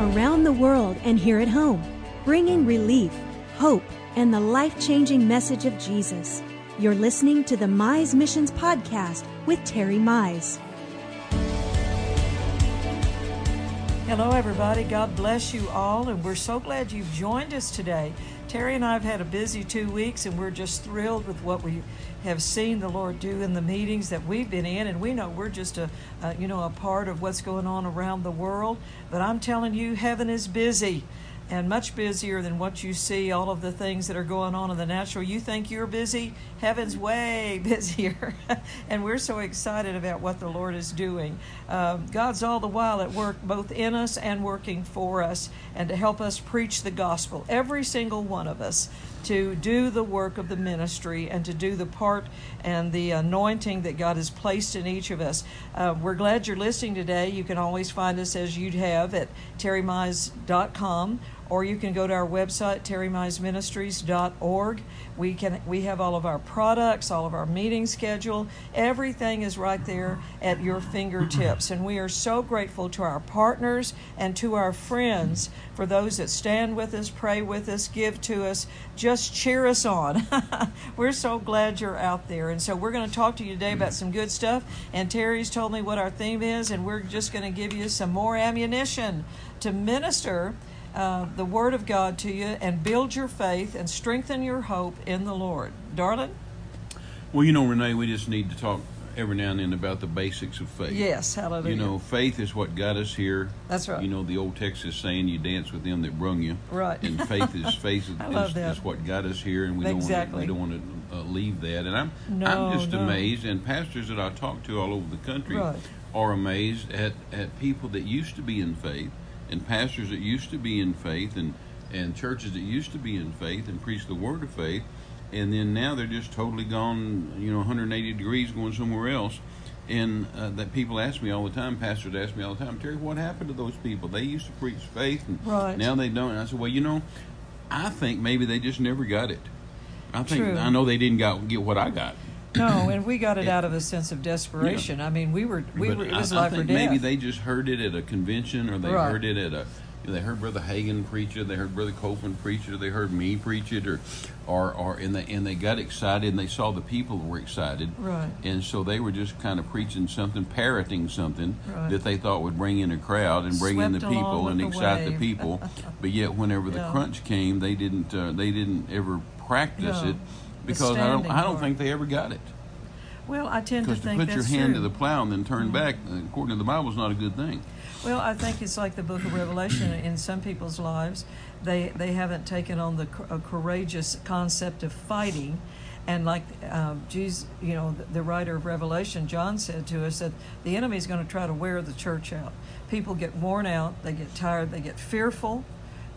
around the world and here at home, bringing relief, hope, and the life changing message of Jesus. You're listening to the Mize Missions Podcast with Terry Mize. Hello, everybody. God bless you all, and we're so glad you've joined us today. Terry and I have had a busy two weeks, and we're just thrilled with what we have seen the Lord do in the meetings that we've been in, and we know we're just a, a you know a part of what's going on around the world. But I'm telling you, heaven is busy and much busier than what you see, all of the things that are going on in the natural. You think you're busy, heaven's way busier. and we're so excited about what the Lord is doing. Uh, God's all the while at work, both in us and working for us, and to help us preach the gospel. Every single one of us to do the work of the ministry and to do the part and the anointing that God has placed in each of us. Uh, we're glad you're listening today. You can always find us as you'd have at terrymize.com or you can go to our website terrymizeministries.org we can we have all of our products all of our meeting schedule. Everything is right there at your fingertips. And we are so grateful to our partners and to our friends for those that stand with us pray with us give to us. Just cheer us on. We're so glad you're out there. And so we're going to talk to you today about some good stuff. And terry's told me what our theme is and we're just going to give you some more ammunition to minister uh, the Word of God to you and build your faith and strengthen your hope in the Lord. Darling? Well, you know, Renee, we just need to talk every now and then about the basics of faith. Yes, hallelujah. You know, faith is what got us here. That's right. You know, the old Texas saying, "You dance with them that brung you." Right. And faith is faith is, I love is, that. is what got us here, and we Exactly. don't want to we don't want to uh, leave that. And I'm No, I'm just no. amazed, and pastors that I talk to all over the country Right. are amazed at at people that used to be in faith, and pastors that used to be in faith, and and churches that used to be in faith and preach the word of faith, and then now they're just totally gone, you know, 180 degrees going somewhere else. And uh, that people ask me all the time, pastors ask me all the time, Terry, what happened to those people? They used to preach faith, and Right. now they don't. And I said, well, you know, I think maybe they just never got it. I think True. I know they didn't got, get what I got. No, and we got it out of a sense of desperation. I mean, we were we But were it was I, life or think death. maybe they just heard it at a convention, or they Right. heard it at a. You know, they heard Brother Hagin preach it. They heard Brother Copeland preach it. Or they heard me preach it, or, or, or and they and they got excited, and they saw the people were excited, Right. And so they were just kind of preaching something, parroting something Right. that they thought would bring in a crowd and bring in the people and the excite the people. but yet, whenever the Yeah. crunch came, they didn't. Uh, they didn't ever practice No. it because I don't. I don't part. think they ever got it. well, I tend to to think put your hand true. Mm-hmm. to the plow and then turn back, uh, according to the Bible, is not a good thing. Well, I think it's like the Book of Revelation in some people's lives. They they haven't taken on the courageous concept of fighting, and like um, Jesus, you know, the, the writer of Revelation, John said to us that the enemy is going to try to wear the church out. People get worn out, they get tired, they get fearful,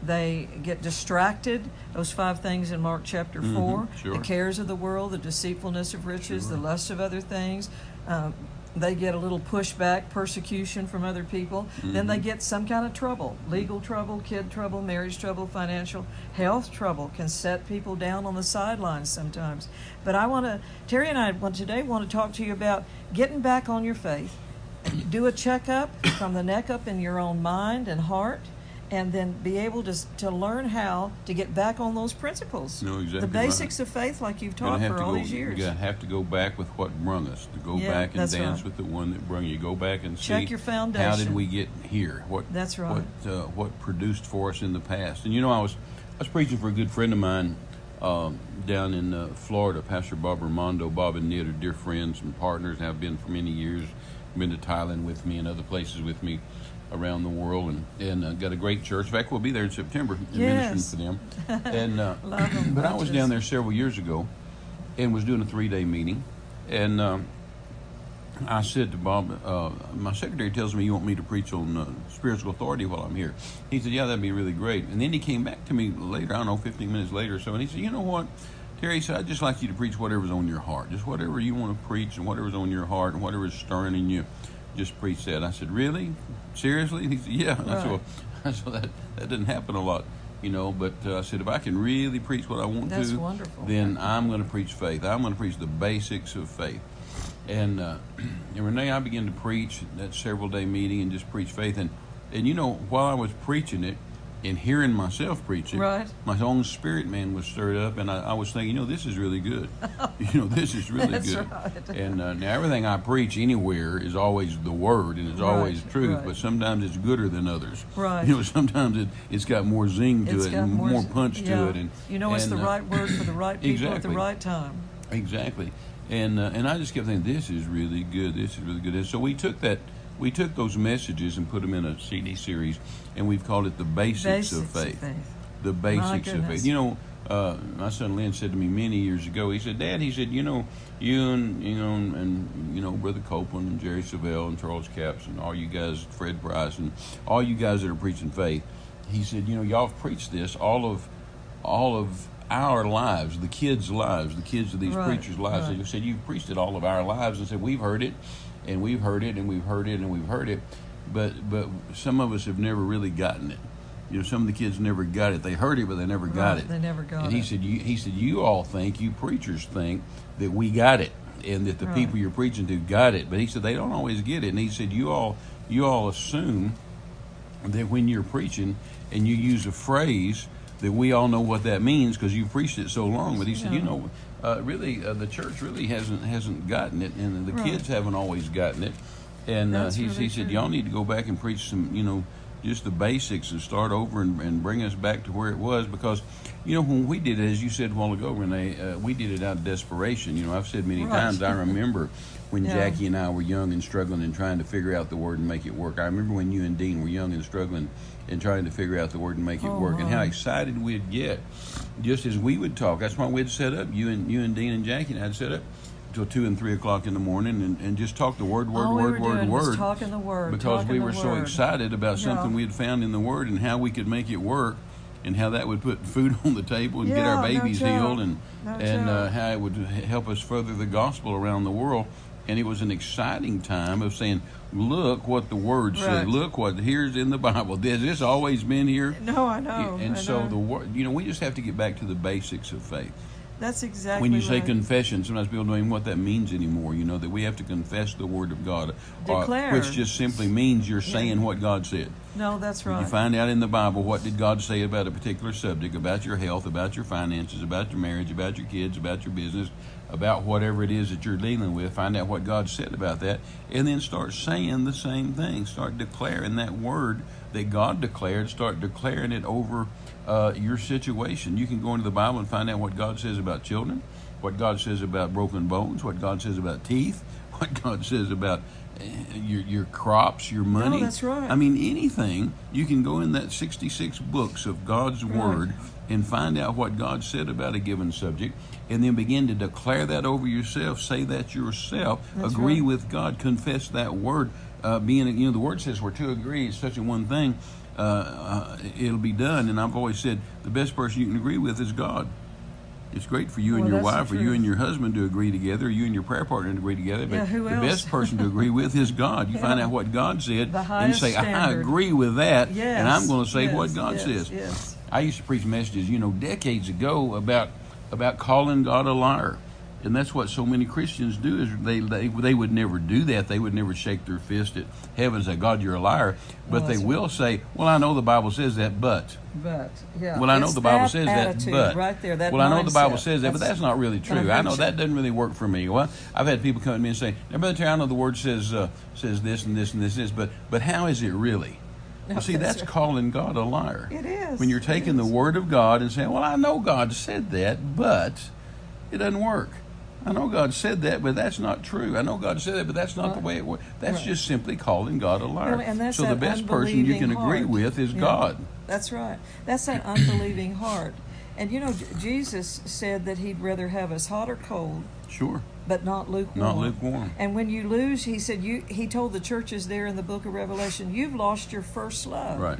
they get distracted. Those five things in Mark chapter 4 Mhm, sure. the cares of the world, the deceitfulness of riches, the lust of other things. Um, they get a little pushback, persecution from other people. Then they get some kind of trouble legal trouble, kid trouble, marriage trouble, financial, health trouble can set people down on the sidelines sometimes. But I want to, Terry and I want today want to talk to you about getting back on your faith. Do a checkup from the neck up in your own mind and heart. And then be able to, to learn how to get back on those principles. No, exactly The right. basics of faith, like you've taught for all go, these years. You have to go back with what brung us. To go Yeah, back and dance right. with the one that brung you. Go back and Check see your How did we get here? What That's right. What uh, what produced for us in the past? And you know, I was I was preaching for a good friend of mine um, down in uh, Florida, Pastor Bob Armando. Bob and Ned are dear friends and partners, and have been for many years. Been to Thailand with me and other places with me around the world, and and uh, got a great church. In fact, we'll be there in September Yes. ministering for them. And uh, Love 'em but I was down there several years ago, and was doing a three day meeting, and. Um, I said to Bob, uh, my secretary tells me you want me to preach on uh, spiritual authority while I'm here. He said, yeah, that'd be really great. And then he came back to me later, I don't know, 15 minutes later or so, and he said, you know what, Terry, said, I'd just like you to preach whatever's on your heart. Just whatever you want to preach and whatever's on your heart and whatever's stirring in you, just preach that. I said, really? Seriously? He said, yeah. And I said, Right. well, I said, that, that doesn't happen a lot. You know, but uh, I said if I can really preach what I want That's to, wonderful. then I'm going to preach faith. I'm going to preach the basics of faith. And, uh, and Renee, I began to preach that several day meeting and just preach faith. And And you know, while I was preaching it and hearing myself preaching, Right. my own spirit man was stirred up, and I, I was thinking, you know, this is really good. you know, this is really That's good. right. And uh, now everything I preach anywhere is always the word and it's Right, always truth, but sometimes it's gooder than others. Right. You know, sometimes it, it's got more zing to It's it and more, s- punch yeah. to it. And you know, it's and, the uh, right word for the right people at the right time. Exactly, and uh, and I just kept thinking, this is really good. This is really good. And so we took that, we took those messages and put them in a CD series, and we've called it the basics, Basics of, faith. faith. The basics of faith. You know, uh, my son Lynn said to me many years ago. He said, "Dad," he said, "You know, you and you know and you know Brother Copeland and Jerry Savelle and Charles Capps and all you guys, Fred Price and all you guys that are preaching faith." He said, "You know, y'all have preached this all of all of." Our lives, the kids' lives, the kids of these Right, preachers' lives. right. They said, You've preached it all of our lives. And said, We've heard it, and we've heard it, and we've heard it, and we've heard it. But but some of us have never really gotten it. You know, some of the kids never got it. They heard it, but they never got Right, it. they never got and he it. said, you, he said, you all think, you preachers think that we got it, and that the Right. people you're preaching to got it. But he said they don't always get it. And he said, you all, you all assume that when you're preaching and you use a phrase that we all know what that means because you've preached it so long. But he said, you know, uh, really, uh, the church really hasn't hasn't gotten it, and the Right. kids haven't always gotten it. And uh, he, really he said, true. y'all need to go back and preach some, you know, just the basics and start over and, and bring us back to where it was because, you know, when we did it, as you said a while ago, Renee, uh, we did it out of desperation. You know, I've said many Right. times, I remember when Yeah. Jackie and I were young and struggling and trying to figure out the word and make it work. I remember when you and Dean were young and struggling and trying to figure out the word and make it Oh, work and how excited we'd get just as we would talk. That's why we'd set up, you and you and Dean and Jackie and I'd set up till two and three o'clock in the morning and, and just talk the word, word, All we word, were word, word talking the word, because we were so excited about something we had found in the Word and how we could make it work, and how that would put food on the table and get our babies joke. healed, and No and uh, how it would help us further the gospel around the world. And it was an exciting time of saying, "Look what the Word Right. said. Look what here's in the Bible. This has this always been here?" No, I know. and I so know. the word, you know, we just have to get back to the basics of faith that's exactly when you say right. confession, sometimes people don't even know what that means anymore. You know that we have to confess the word of God, uh, which just simply means you're saying what God said. No, that's right. You find out in the Bible what did God say about a particular subject, about your health, about your finances, about your marriage, about your kids, about your business, about whatever it is that you're dealing with. Find out what God said about that, and then start saying the same thing. Start declaring that word that God declared. Start declaring it over uh, your situation. You can go into the Bible and find out what God says about children, what God says about broken bones, what God says about teeth, what God says about your your crops, your money. that's right. I mean, anything. You can go in that 66 books of God's Word and find out what God said about a given subject, and then begin to declare that over yourself. Say that yourself. That's agree right. with God. Confess that word. Uh, being, you know, the Word says, "Where two agree, it's such a one thing, uh, uh, it'll be done." And I've always said, the best person you can agree with is God. It's great for you and your wife, or you and your husband to agree together, or you and your prayer partner to agree together. But Yeah, the best person to agree with is God. You find out what God said and say, "I agree with that," Yes. and I'm going to say yes, what God yes, says. I used to preach messages, you know, decades ago about about calling God a liar. And that's what so many Christians do is they, they they would never do that. They would never shake their fist at heaven and say, God, you're a liar. But Well, they that's will say, Well, I know the Bible says that, but But yeah. well, I know it's the Bible that says that, but right there. That well, I know the Bible says that, but that's not really true. I know that doesn't really work for me. Well, I've had people come to me and say, "Now, Brother Terry, I know the Word says uh, says this and this and this and this, but but how is it really?" Well, see, that's that's right. calling God a liar. It is. When you're taking the. Word of God and saying, "Well, I know God said that, but it doesn't work." I know God said that, but that's not true. I know God said that, but that's not the way it works. That's Right. just simply calling God a liar. Well, so the best person you can unbelieving agree with is Yeah. God. That's right. That's that unbelieving heart. And you know, Jesus said that he'd rather have us hot or cold, Sure. but not lukewarm. Not lukewarm. And when you lose, he said, you. He told the churches there in the Book of Revelation, you've lost your first love. Right.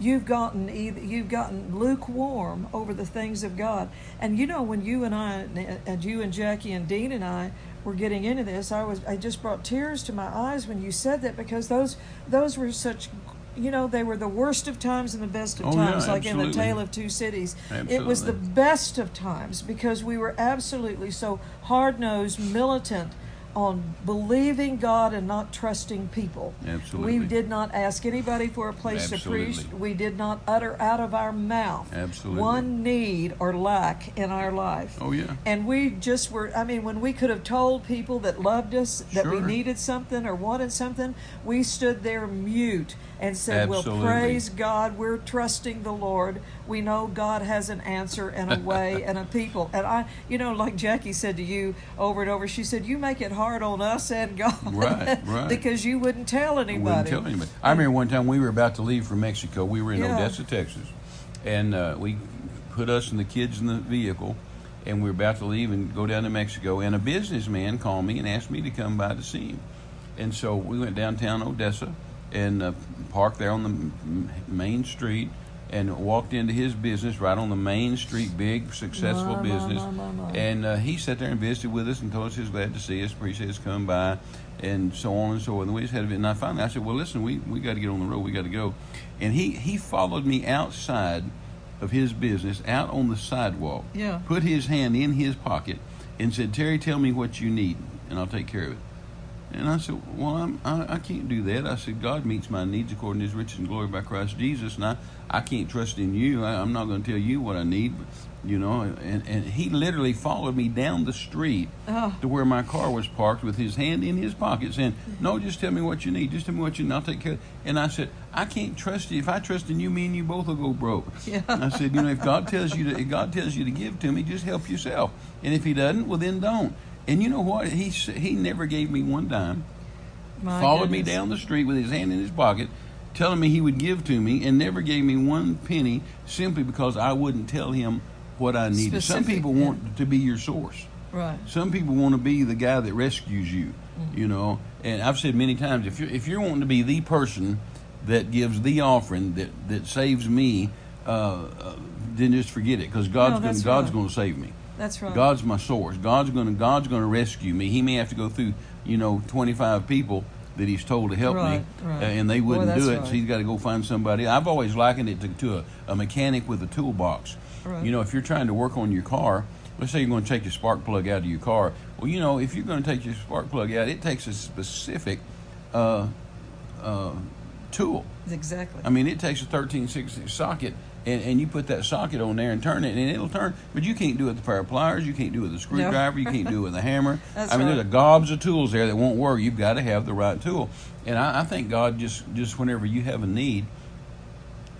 You've gotten either you've gotten lukewarm over the things of God. And you know, when you and I and you and Jackie and Dean and I were getting into this, I was I just brought tears to my eyes when you said that because those those were such you know they were the worst of times and the best of Oh, yeah, times like in the tale of two cities. It was the best of times because we were absolutely so hard-nosed militant on believing God and not trusting people. Absolutely. We did not ask anybody for a place Absolutely. to preach. We did not utter out of our mouth Absolutely. one need or lack in our life. Oh, yeah. And we just were, I mean, when we could have told people that loved us that we needed something or wanted something, we stood there mute and said, Absolutely. Well, praise God, we're trusting the Lord. We know God has an answer and a way and a people. And I, you know, like Jackie said to you over and over, she said, You make it hard on us and God. Right, right. because you wouldn't tell anybody. wouldn't tell anybody. I remember one time we were about to leave for Mexico. We were in Yeah. Odessa, Texas, and uh, we put us and the kids in the vehicle, and we were about to leave and go down to Mexico. And a businessman called me and asked me to come by to see him, and so we went downtown Odessa and uh, parked there on the main street. And walked into his business right on the main street, big successful My, business. my, my. And uh, he sat there and visited with us and told us he was glad to see us, appreciate us coming by, and so on and so on. And we just had a bit. And I finally I said, "Well, listen, we, we got to get on the road. We got to go." And he he followed me outside of his business, out on the sidewalk. Yeah. Put his hand in his pocket and said, "Terry, tell me what you need, and I'll take care of it." And I said, "Well, I'm, I, I can't do that." I said, "God meets my needs according to His riches and glory by Christ Jesus, and I, I can't trust in you. I, I'm not going to tell you what I need, but, you know." And, and he literally followed me down the street Oh. to where my car was parked with his hand in his pocket, saying, "No, just tell me what you need. Just tell me what you need. I'll take care." of it." And I said, "I can't trust you. If I trust in you, me and you both will go broke." Yeah. I said, "You know, if God tells you to, if God tells you to give to me, just help yourself. And if He doesn't, well, then don't." And you know what? He he never gave me one dime My followed me down the street with his hand in his pocket, telling me he would give to me, and never gave me one penny simply because I wouldn't tell him what I needed. Some people yeah. want to be your source. Right. Some people want to be the guy that rescues you, Mm-hmm. you know. And I've said many times, if you're if you're wanting to be the person that gives the offering that that saves me, uh, uh, then just forget it because God's going that's God's right. going to save me. That's right. God's my source. God's going to God's going to rescue me. He may have to go through, you know, 25 people that he's told to help Right, me, right. uh, and they wouldn't do it. right. So he's got to go find somebody. I've always likened it to, to a, a mechanic with a toolbox. You know, if you're trying to work on your car, let's say you're going to take your spark plug out of your car. Well, you know, if you're going to take your spark plug out, it takes a specific uh, uh, tool. exactly. I mean, it takes a 1360 socket, and, and you put that socket on there and turn it, and it'll turn. But you can't do it with the pair of pliers. You can't do it with a screwdriver. You can't do it with a hammer. That's I mean, right. there's a gobs of tools there that won't work. You've got to have the right tool. And I, I think God just just whenever you have a need,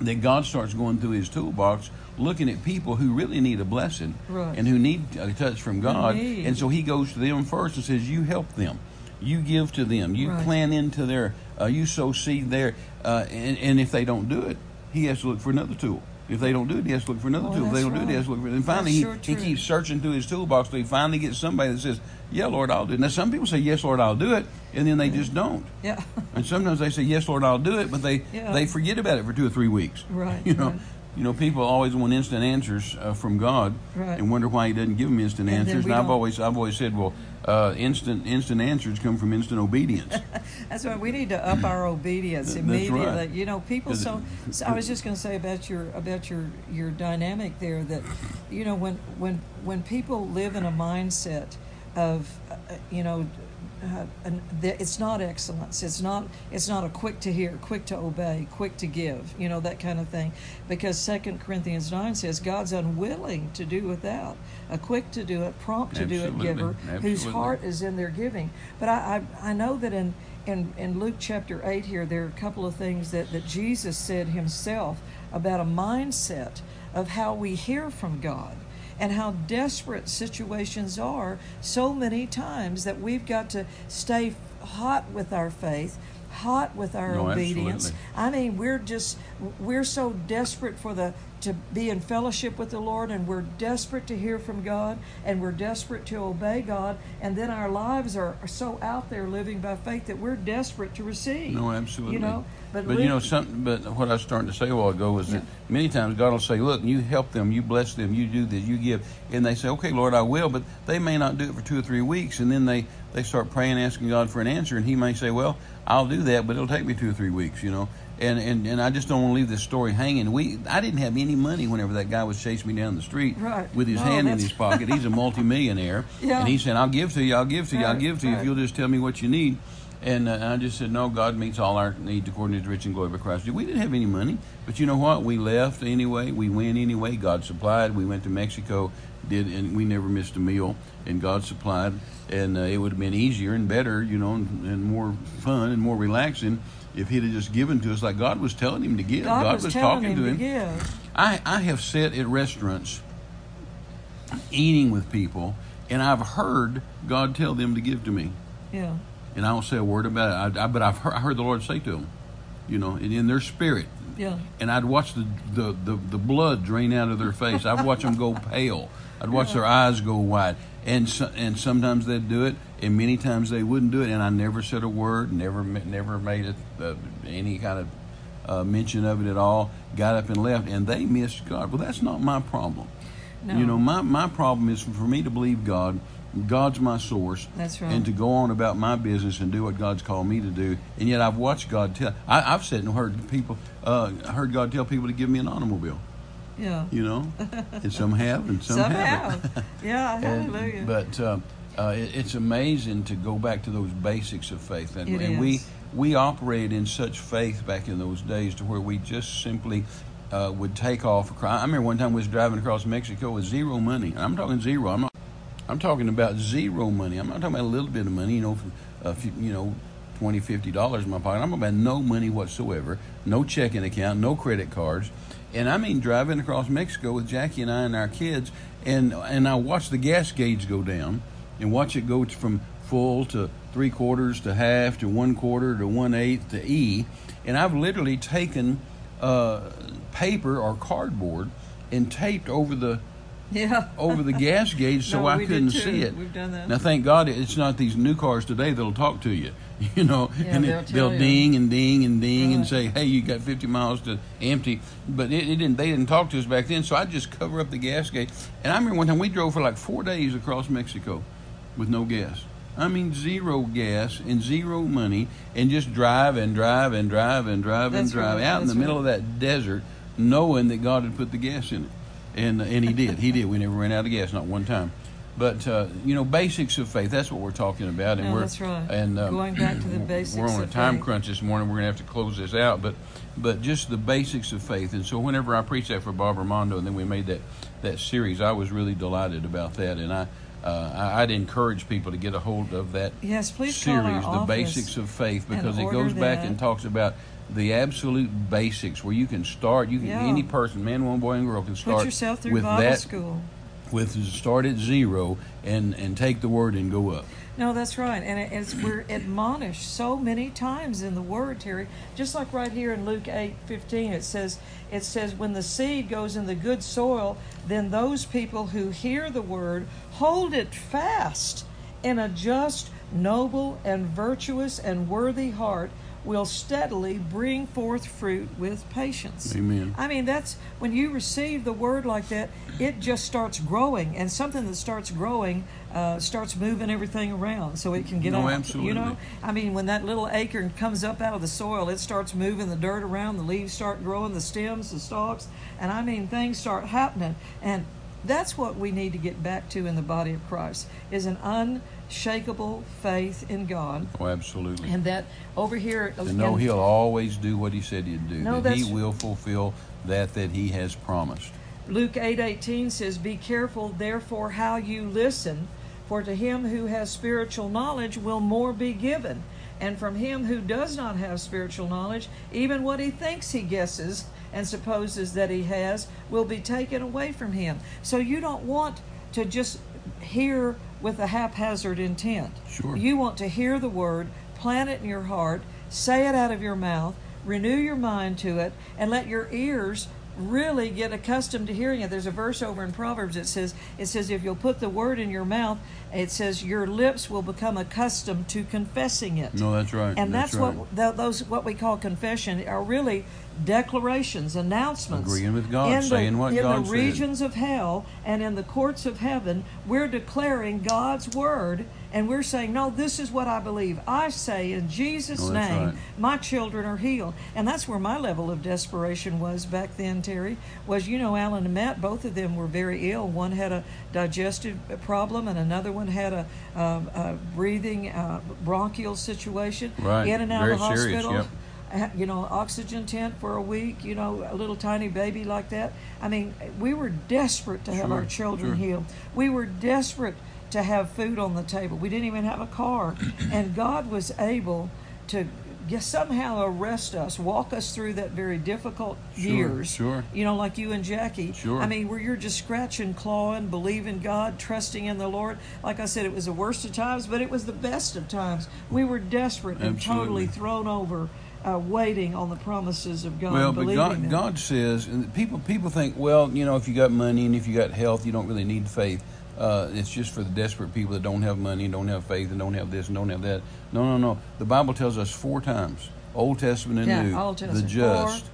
that God starts going through His toolbox, looking at people who really need a blessing Right. and who need a touch from God, need. and so He goes to them first and says, "You help them." You give to them. You Right. plant into their. Uh, you sow seed there, uh, and, and if they don't do it, he has to look for another tool. If they don't do it, he has to look for another Oh, tool. If they don't do it, he has to look for. Another and finally, That's he, he keeps searching through his toolbox till he finally gets somebody that says, "Yeah, Lord, I'll do it." Now, some people say, "Yes, Lord, I'll do it," and then they just don't. yeah. And sometimes they say, "Yes, Lord, I'll do it," but they Yeah. they forget about it for two or three weeks. Right, You know. right. You know, people always want instant answers uh, from God, Right. and wonder why He doesn't give them instant And answers. And I've don't- always, I've always said, well, uh, instant, instant answers come from instant obedience. That's why we need to up our obedience That's right. immediately. You know, people. So, so I was just going to say about your about your your dynamic there that, you know, when when when people live in a mindset of, uh, you know. Uh, and th- it's not excellence. It's not. It's not a quick to hear, quick to obey, quick to give. You know that kind of thing, because Second Corinthians nine says God's unwilling to do without, a quick to do it, prompt to do it Absolutely. giver, whose heart is in their giving. But I, I, I know that in, in, in Luke chapter 8 here, there are a couple of things that, that Jesus said himself about a mindset of how we hear from God and how desperate situations are so many times that we've got to stay hot with our faith hot with our No, obedience absolutely. I mean, we're just we're so desperate for the to be in fellowship with the Lord, and we're desperate to hear from God, and we're desperate to obey God, and then our lives are, are so out there living by faith that we're desperate to receive. No, absolutely. You know, but, But li- you know something. But what I was starting to say a while ago was that many times God will say, "Look, you help them, you bless them, you do this, you give," and they say, "Okay, Lord, I will." But they may not do it for two or three weeks, and then they they start praying, asking God for an answer, and He may say, "Well, I'll do that, but it'll take me two or three weeks, you know. And, and, and I just don't want to leave this story hanging. We I didn't have any money whenever that guy was chasing me down the street Right. with his No, hand in his pocket. He's a multimillionaire, Yeah. and he said, "I'll give to you, I'll give to you, I'll give to you if you'll just tell me what you need." And, uh, and I just said, "No, God meets all our needs according to His rich and glory by Christ." We didn't have any money, but you know what? We left anyway. We went anyway. God supplied. We went to Mexico, did, and we never missed a meal. And God supplied, and uh, it would have been easier and better, you know, and, and more fun and more relaxing if He'd have just given to us like God was telling him to give. God, was, telling talking him to to him. give. I, I have sat at restaurants eating with people, and I've heard God tell them to give to me. Yeah. And I don't say a word about it, I, I, but I've heard, I heard the Lord say to them, you know, in, in their spirit. Yeah. And I'd watch the, the, the, the blood drain out of their face. I'd watch them go pale. I'd watch their eyes go wide. And so, and sometimes they'd do it, and many times they wouldn't do it. And I never said a word, never never made it uh, any kind of uh, mention of it at all. Got up and left, and they missed God. Well, that's not my problem. No. You know, my, my problem is for me to believe God. God's my source. That's right. And to go on about my business and do what God's called me to do. And yet I've watched God tell. I, I've said and heard people, uh, heard God tell people to give me an automobile. Yeah. You know, and some have and some, Some haven't. have. Yeah. And- Hallelujah. but uh, uh, it, it's amazing to go back to those basics of faith, and, and we we operated in such faith back in those days to where we just simply uh, would take off. I remember one time we was driving across Mexico with zero money. And I'm talking zero. I'm not. I'm talking about zero money. I'm not talking about a little bit of money. You know, uh, few- you know, twenty, fifty dollars in my pocket. I'm talking about no money whatsoever. No checking account. No credit cards. And I mean driving across Mexico with Jackie and I and our kids, and and I watched the gas gauge go down, and watch it go from full to three quarters to half to one quarter to one eighth to E, and I've literally taken uh, paper or cardboard and taped over the yeah. over the gas gauge so No, I couldn't see it. We've done that. Now, thank God it's not these new cars today that'll talk to you, you know, Yeah, and they'll it, they'll ding and ding and ding and say, "Hey, you got 50 miles to empty." But it, it didn't. They didn't talk to us back then, so I just cover up the gas gauge. And I remember one time we drove for like four days across Mexico with no gas. I mean, zero gas and zero money, and just drive and drive and drive and drive and drive right, out in the that's middle of that desert, knowing that God had put the gas in it, and and He did. He did. We never ran out of gas, not one time. But uh, you know, basics of faith. That's what we're talking about, and No, we're that's right. And um, Going back to the basics We're on a time faith. crunch this morning. We're going to have to close this out, but but just the basics of faith. And so, whenever I preached that for Bob Armando, and then we made that that series, I was really delighted about that, and I. Uh, I'd encourage people to get a hold of that Yes, please series, the basics of faith, because it goes back that. and talks about the absolute basics where you can start. You can Yeah. any person, man, woman, boy, and girl, can start Put yourself through with Bible that school. with start at zero and and take the word and go up. No, that's right, and it, it's we're admonished so many times in the Word, Terry. Just like right here in Luke eight fifteen, it says, it says, when the seed goes in the good soil, then those people who hear the word hold it fast in a just, noble, and virtuous and worthy heart will steadily bring forth fruit with patience. Amen. I mean, that's when you receive the word like that, it just starts growing, and something that starts growing uh, starts moving everything around so it can get No, out. absolutely. You know, I mean, when that little acorn comes up out of the soil, it starts moving the dirt around, the leaves start growing, the stems, the stalks, and I mean, things start happening, and that's what we need to get back to in the body of Christ is an unshakable faith in God. Oh, absolutely. And that over here, to know He'll always do what He said He'd do. No, that He will fulfill that that He has promised. Luke 8:18 says, "Be careful therefore how you listen, for to him who has spiritual knowledge will more be given, and from him who does not have spiritual knowledge, even what he thinks he guesses and supposes that he has will be taken away from him." So you don't want to just hear with a haphazard intent. Sure. You want to hear the word, plant it in your heart, say it out of your mouth, renew your mind to it, and let your ears really get accustomed to hearing it. There's a verse over in Proverbs that says it says if you'll put the word in your mouth, it says your lips will become accustomed to confessing it. No, that's right. And that's, right. what th- those what we call confession are really declarations, announcements. Agreeing with God, in the, saying what in God the said. regions of hell and in the courts of heaven. We're declaring God's word, And we're saying, no, this is what I believe. I say in Jesus' Oh, name, right. my children are healed. And that's where my level of desperation was back then, Terry, was, you know, Alan and Matt, both of them were very ill. One had a digestive problem and another one had a, um, a breathing uh, bronchial situation. Right. In and out Very of the serious, hospital. yep. You know, oxygen tent for a week, you know, a little tiny baby like that. I mean, we were desperate to have Sure, our children sure. healed. We were desperate to have food on the table. We didn't even have a car. And God was able to somehow arrest us, walk us through that very difficult Sure, years. sure. You know, like you and Jackie. Sure. I mean, where you're just scratching, clawing, believing God, trusting in the Lord. Like I said, it was the worst of times, but it was the best of times. We were desperate and Absolutely. totally thrown over, uh, waiting on the promises of God. Well, but God. God says, and people people think, well, you know, if you got money and if you got health, you don't really need faith. Uh, it's just for the desperate people that don't have money, and don't have faith, and don't have this and don't have that. No, no, no. The Bible tells us four times, Old Testament and Yeah, New, Old Testament. the just,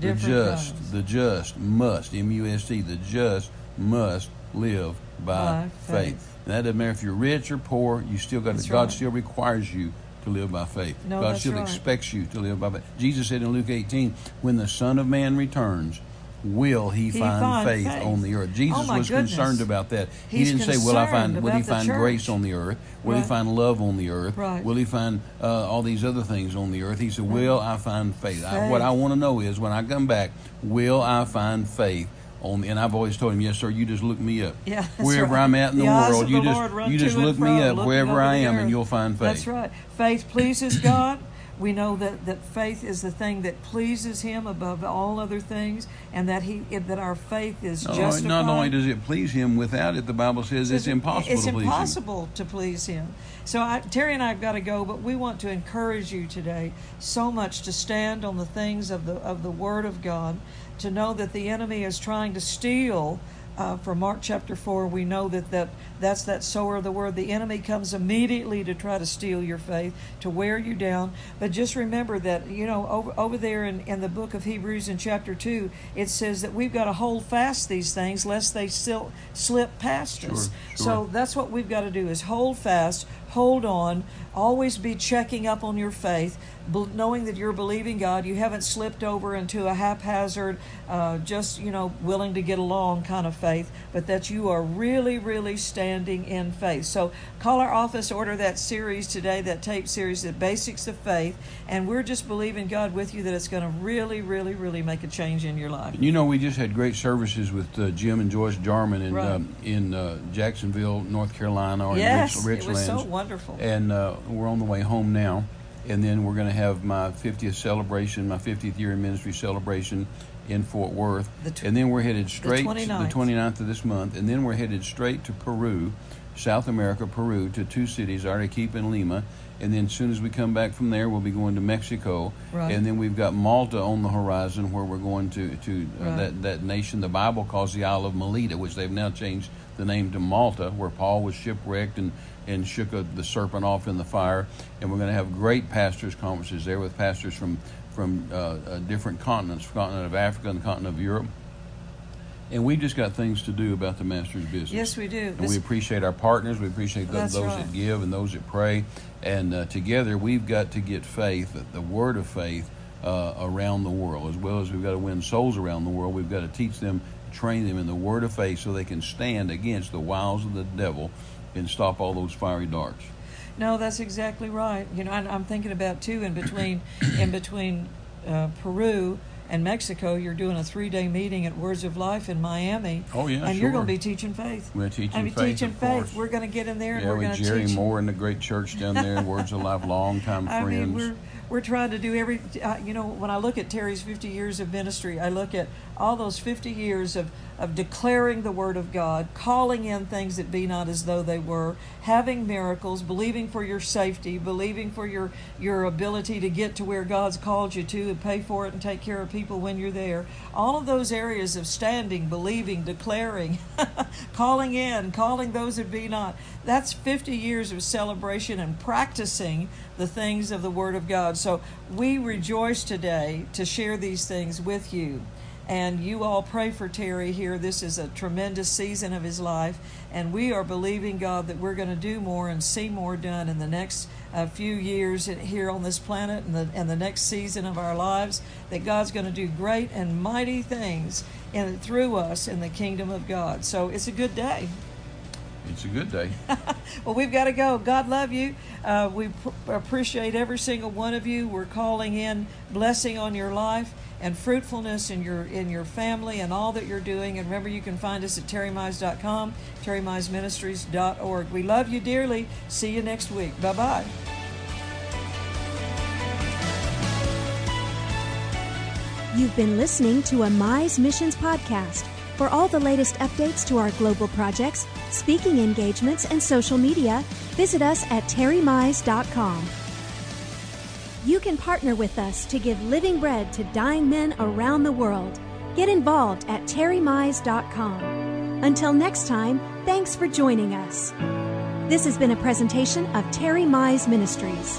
the just, times. the just must, M-U-S-T, the just must live by, By faith. faith. And that doesn't matter if you're rich or poor. You still got That's God right. still requires you to live by faith. No, God still right. expects you to live by faith. Jesus said in Luke 18, "When the Son of Man returns, will he, He find, find faith, faith. on the earth?" Jesus Oh, was goodness. concerned about that. He didn't say, "Will I find? Will he find church. grace on the earth? Will he find love on the earth? Right. Will he find uh, all these other things on the earth?" He said, "Will I find faith? I, what I want to know is when I come back, will I find faith?" On, and I've always told him, yes, sir. You just look me up. Yeah, wherever right. I'm at in the, The world, you just Lord you just look me up wherever I am, and you'll find faith. That's right. Faith pleases God. We know that, that faith is the thing that pleases Him above all other things, and that He that our faith is No, justified. not only does it please him, without it, the Bible says it's impossible It's to please him. impossible to please Him. So I, Terry and I have got to go, but we want to encourage you today so much to stand on the things of the of the Word of God, to know that the enemy is trying to steal. Uh, from Mark chapter four, we know that, that that's that sower of the word. The enemy comes immediately to try to steal your faith, to wear you down. But just remember that you know over over there in, in the book of Hebrews in chapter two, it says that we've got to hold fast these things lest they still slip past us. Sure, So that's what we've got to do is hold fast, hold on, always be checking up on your faith, knowing that you're believing God. You haven't slipped over into a haphazard, uh, just you know, willing to get along kind of faith, but that you are really, really standing in faith. So call our office, order that series today, that tape series, the basics of faith, and we're just believing God with you that it's going to really, really, really make a change in your life. You know, we just had great services with uh, Jim and Joyce Jarman in Right. um, in uh, Jacksonville, North Carolina, or Yes, in Rich, it was so wonderful. and uh, we're on the way home now. And then we're going to have my 50th celebration, my 50th year in ministry celebration in Fort Worth. The tw- and then we're headed straight to 29th. the 29th of this month. And then we're headed straight to Peru, South America, Peru, to two cities, Arequipa and Lima. And then as soon as we come back from there, we'll be going to Mexico. Right. And then we've got Malta on the horizon where we're going to, to uh, Right. that, that nation the Bible calls the Isle of Melita, which they've now changed the name to Malta, where Paul was shipwrecked and, and shook a, the serpent off in the fire. And we're going to have great pastors' conferences there with pastors from, from uh, uh, different continents, the continent of Africa and the continent of Europe. And we've just got things to do about the master's business. Yes, we do. And This- we appreciate our partners. We appreciate those, those right. that give and those that pray. And uh, together, we've got to get faith, the word of faith, uh, around the world. As well as we've got to win souls around the world, we've got to teach them, train them in the word of faith so they can stand against the wiles of the devil and stop all those fiery darts. No, that's exactly right. You know, I, I'm thinking about too in between, in between uh, Peru and Mexico, you're doing a three-day meeting at Words of Life in Miami. Oh, yeah, and you're going to be teaching faith. We're teaching I mean, faith, teaching faith. course. We're going to get in there and we're going with to Jerry teach. Moore in the great church down there, Words of Life, long-time I friends. mean, we're we're trying to do every. Uh, you know, when I look at Terry's 50 years of ministry, I look at all those 50 years of of declaring the word of God, calling in things that be not as though they were, having miracles, believing for your safety, believing for your your ability to get to where God's called you to and pay for it and take care of people when you're there. All of those areas of standing, believing, declaring, calling in, calling those that be not. That's 50 years of celebration and practicing the things of the Word of God. So we rejoice today to share these things with you. And you all pray for Terry here. This is a tremendous season of his life. And we are believing, God, that we're going to do more and see more done in the next uh, few years here on this planet and the, and the next season of our lives. That God's going to do great and mighty things in, through us in the kingdom of God. So it's a good day. It's a good day. well, we've got to go. God love you. Uh, we pr- appreciate every single one of you. We're calling in blessing on your life and fruitfulness in your in your family and all that you're doing. And remember, you can find us at terrymize.com, terrymizeministries.org. We love you dearly. See you next week. Bye bye. You've been listening to a Mize Missions podcast. For all the latest updates to our global projects, speaking engagements, and social media, visit us at terrymize.com. You can partner with us to give living bread to dying men around the world. Get involved at terrymize.com. Until next time, thanks for joining us. This has been a presentation of Terry Mize Ministries.